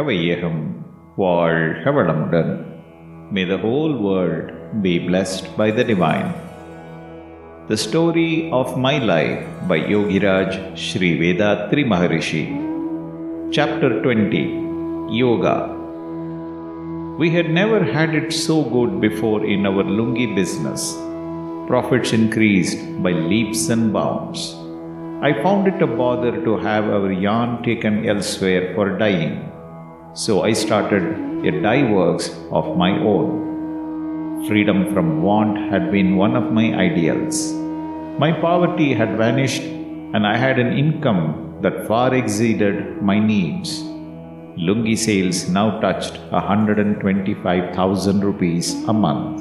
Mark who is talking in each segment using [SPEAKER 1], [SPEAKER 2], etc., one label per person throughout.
[SPEAKER 1] வையகம் வாழ்க வளமுடன் May the whole world be blessed by the Divine. The Story of My Life by Yogiraj Sri Vethathiri Maharishi. Chapter 20 Yoga. We had never had it so good before in our lungi business. Profits increased by leaps and bounds. I found it a bother to have our yarn taken elsewhere for dyeing. So I started a dye works of my own. Freedom from want had been one of my ideals. My poverty had vanished and I had an income that far exceeded my needs. Lungi sales now touched 125,000 rupees a month.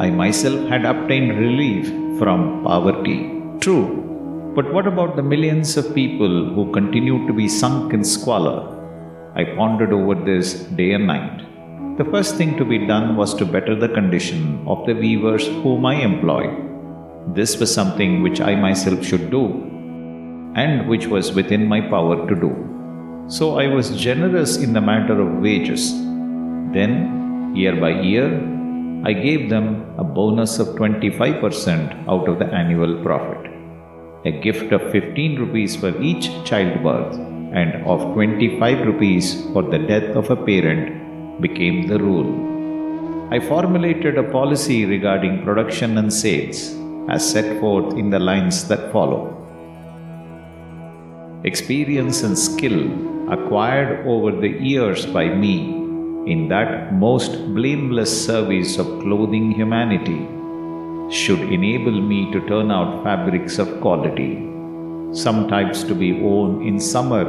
[SPEAKER 1] I myself had obtained relief from poverty. True, but what about the millions of people who continue to be sunk in squalor? I pondered over this day and night. The first thing to be done was to better the condition of the weavers whom I employ. This was something which I myself should do, and which was within my power to do. So I was generous in the matter of wages. Then, year by year, I gave them a bonus of 25% out of the annual profit. A gift of 15 rupees for each childbirth and of 25 rupees for the death of a parent became the rule. I formulated a policy regarding production and sales as set forth in the lines that follow. Experience and skill acquired over the years by me in that most blameless service of clothing humanity should enable me to turn out fabrics of quality, some types to be worn in summer,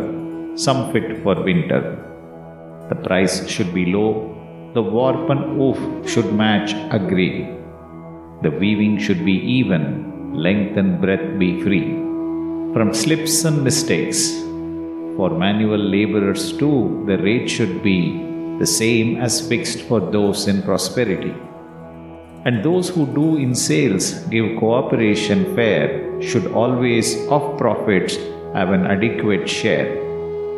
[SPEAKER 1] some fit for winter. The price should be low, the warp and woof should match agree. The weaving should be even, length and breadth be free from slips and mistakes. For manual laborers too, the rate should be the same as fixed for those in prosperity. And those who do in sales give cooperation fair should always of profits have an adequate share.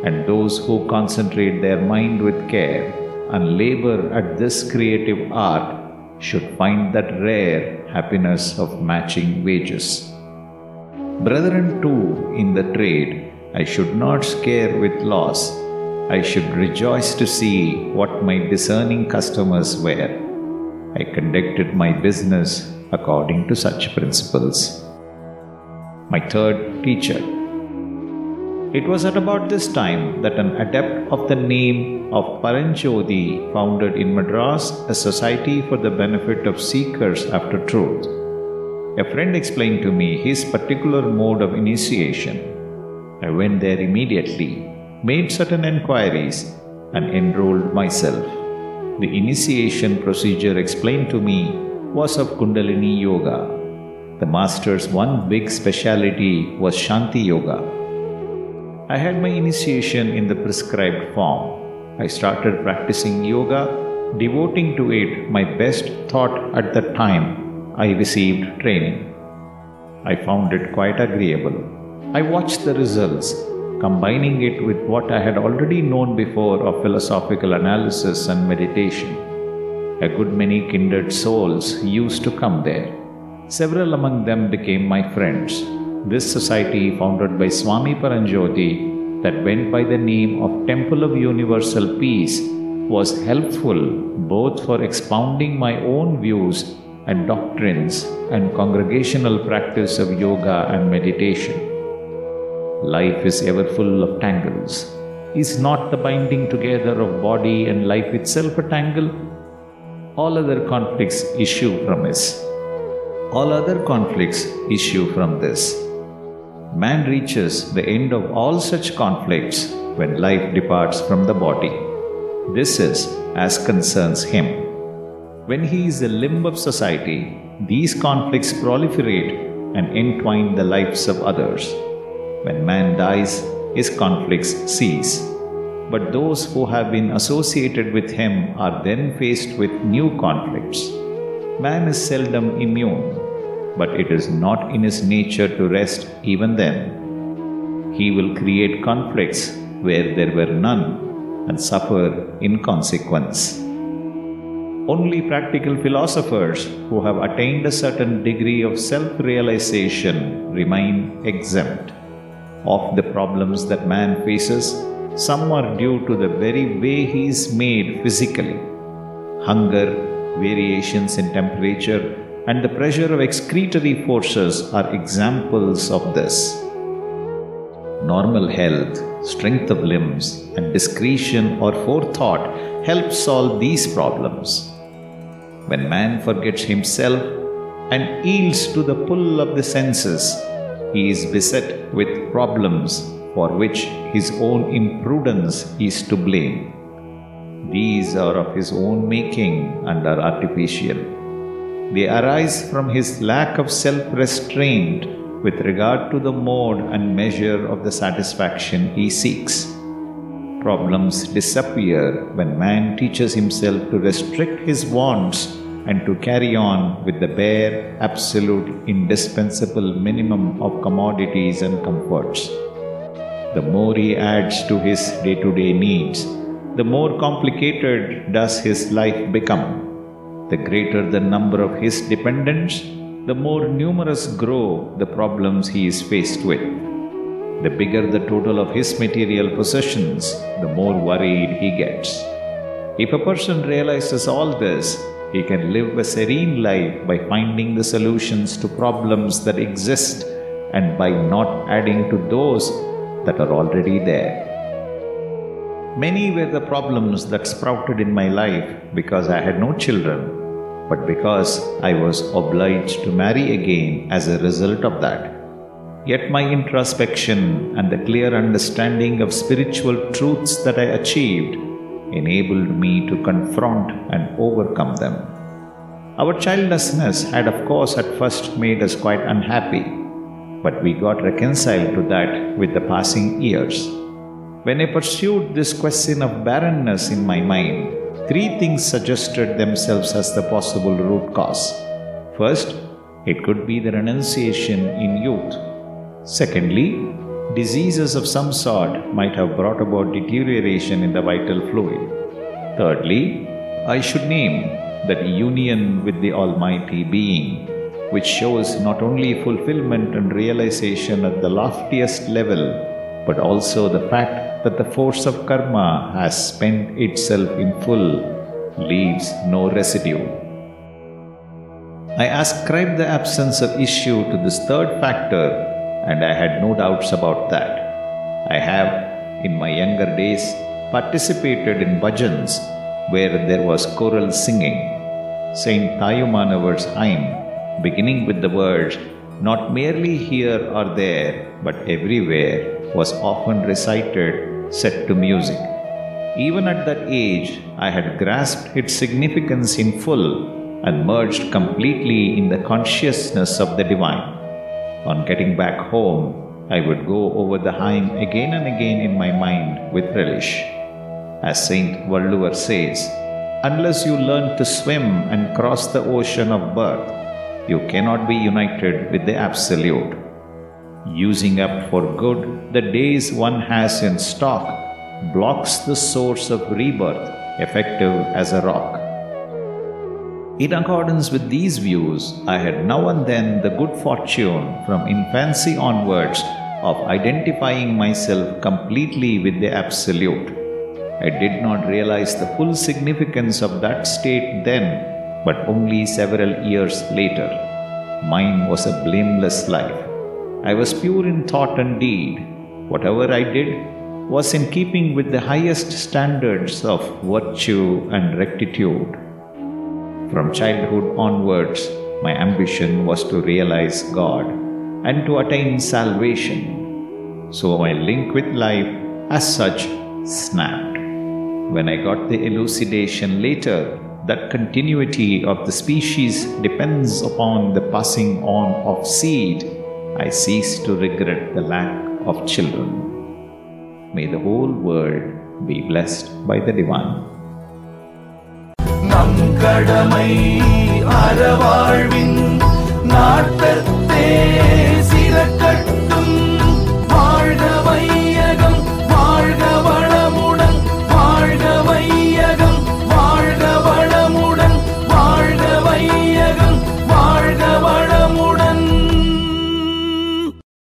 [SPEAKER 1] And those who concentrate their mind with care and labor at this creative art should find that rare happiness of matching wages. Brethren, too, in the trade, I should not scare with loss. I should rejoice to see what my discerning customers were. I conducted my business according to such principles. My third teacher. It was at about this time that an adept of the name of Paranjodi founded in Madras a society for the benefit of seekers after truth. A friend explained to me his particular mode of initiation. I went there immediately, made certain enquiries, and enrolled myself. The initiation procedure explained to me was of Kundalini Yoga. The master's one big speciality was Shanti Yoga. I had my initiation in the prescribed form. I started practicing yoga, devoting to it my best thought at the time I received training. I found it quite agreeable. I watched the results, combining it with what I had already known before of philosophical analysis and meditation. A good many kindred souls used to come there. Several among them became my friends. This society, founded by Swami Paranjoti, that went by the name of Temple of Universal Peace, was helpful both for expounding my own views and doctrines and congregational practice of yoga and meditation. Life is ever full of tangles. Is not the binding together of body and life itself a tangle? All other conflicts issue from this. All other conflicts issue from this. Man reaches the end of all such conflicts when life departs from the body. This is as concerns him. When he is a limb of society, these conflicts proliferate and entwine the lives of others. When man dies, his conflicts cease. But those who have been associated with him are then faced with new conflicts. Man is seldom immune, but it is not in his nature to rest even then. He will create conflicts where there were none and suffer in consequence. Only practical philosophers who have attained a certain degree of self realization remain exempt of the problems that man faces. Some are due to the very way he is made physically. Hunger, variations in temperature, and the pressure of excretory forces are examples of this. Normal health, strength of limbs, and discretion or forethought help solve these problems. When man forgets himself and yields to the pull of the senses, he is beset with problems for which his own imprudence is to blame. These are of his own making and are artificial. They arise from his lack of self restraint with regard to the mode and measure of the satisfaction he seeks. Problems disappear when man teaches himself to restrict his wants and to carry on with the bare, absolute, indispensable minimum of commodities and comforts. The more he adds to his day to day needs, the more complicated does his life become. The greater the number of his dependents, the more numerous grow the problems he is faced with. The bigger the total of his material possessions, the more worried he gets. If a person realizes all this, he can live a serene life by finding the solutions to problems that exist and by not adding to those that are already there. Many were the problems that sprouted in my life because I had no children, but because I was obliged to marry again as a result of that. Yet my introspection and the clear understanding of spiritual truths that I achieved enabled me to confront and overcome them. Our childlessness had, of course, at first made us quite unhappy, but we got reconciled to that with the passing years. When I pursued this question of barrenness in my mind, three things suggested themselves as the possible root cause. First, it could be the renunciation in youth. Secondly, diseases of some sort might have brought about deterioration in the vital fluid. Thirdly, I should name that union with the Almighty Being, which shows not only fulfillment and realization at the loftiest level, but also the fact that the force of karma has spent itself in full, leaves no residue. I ascribe the absence of issue to this third factor, and I had no doubts about that. I have, in my younger days, participated in bhajans where there was choral singing. Saint Thayumanavar's hymn, beginning with the words, Not merely here or there, but everywhere, was often recited set to music. Even at that age, I had grasped its significance in full and merged completely in the consciousness of the divine. On getting back home, I would go over the hymn again and again in my mind with relish. As Saint Valluvar says, unless you learn to swim and cross the ocean of birth, you cannot be united with the Absolute. Using up for good the days one has in stock blocks the source of rebirth, effective as a rock. In accordance with these views, I had now and then the good fortune from infancy onwards of identifying myself completely with the Absolute. I did not realize the full significance of that state then, but only several years later. Mine was a blameless life. I was pure in thought and deed. Whatever I did was in keeping with the highest standards of virtue and rectitude. From childhood onwards, my ambition was to realize God and to attain salvation. So my link with life, as such, snapped. When I got the elucidation later that continuity of the species depends upon the passing on of seed, I cease to regret the lack of children. May the whole world be blessed by the divine.
[SPEAKER 2] நம் கடமை அறவா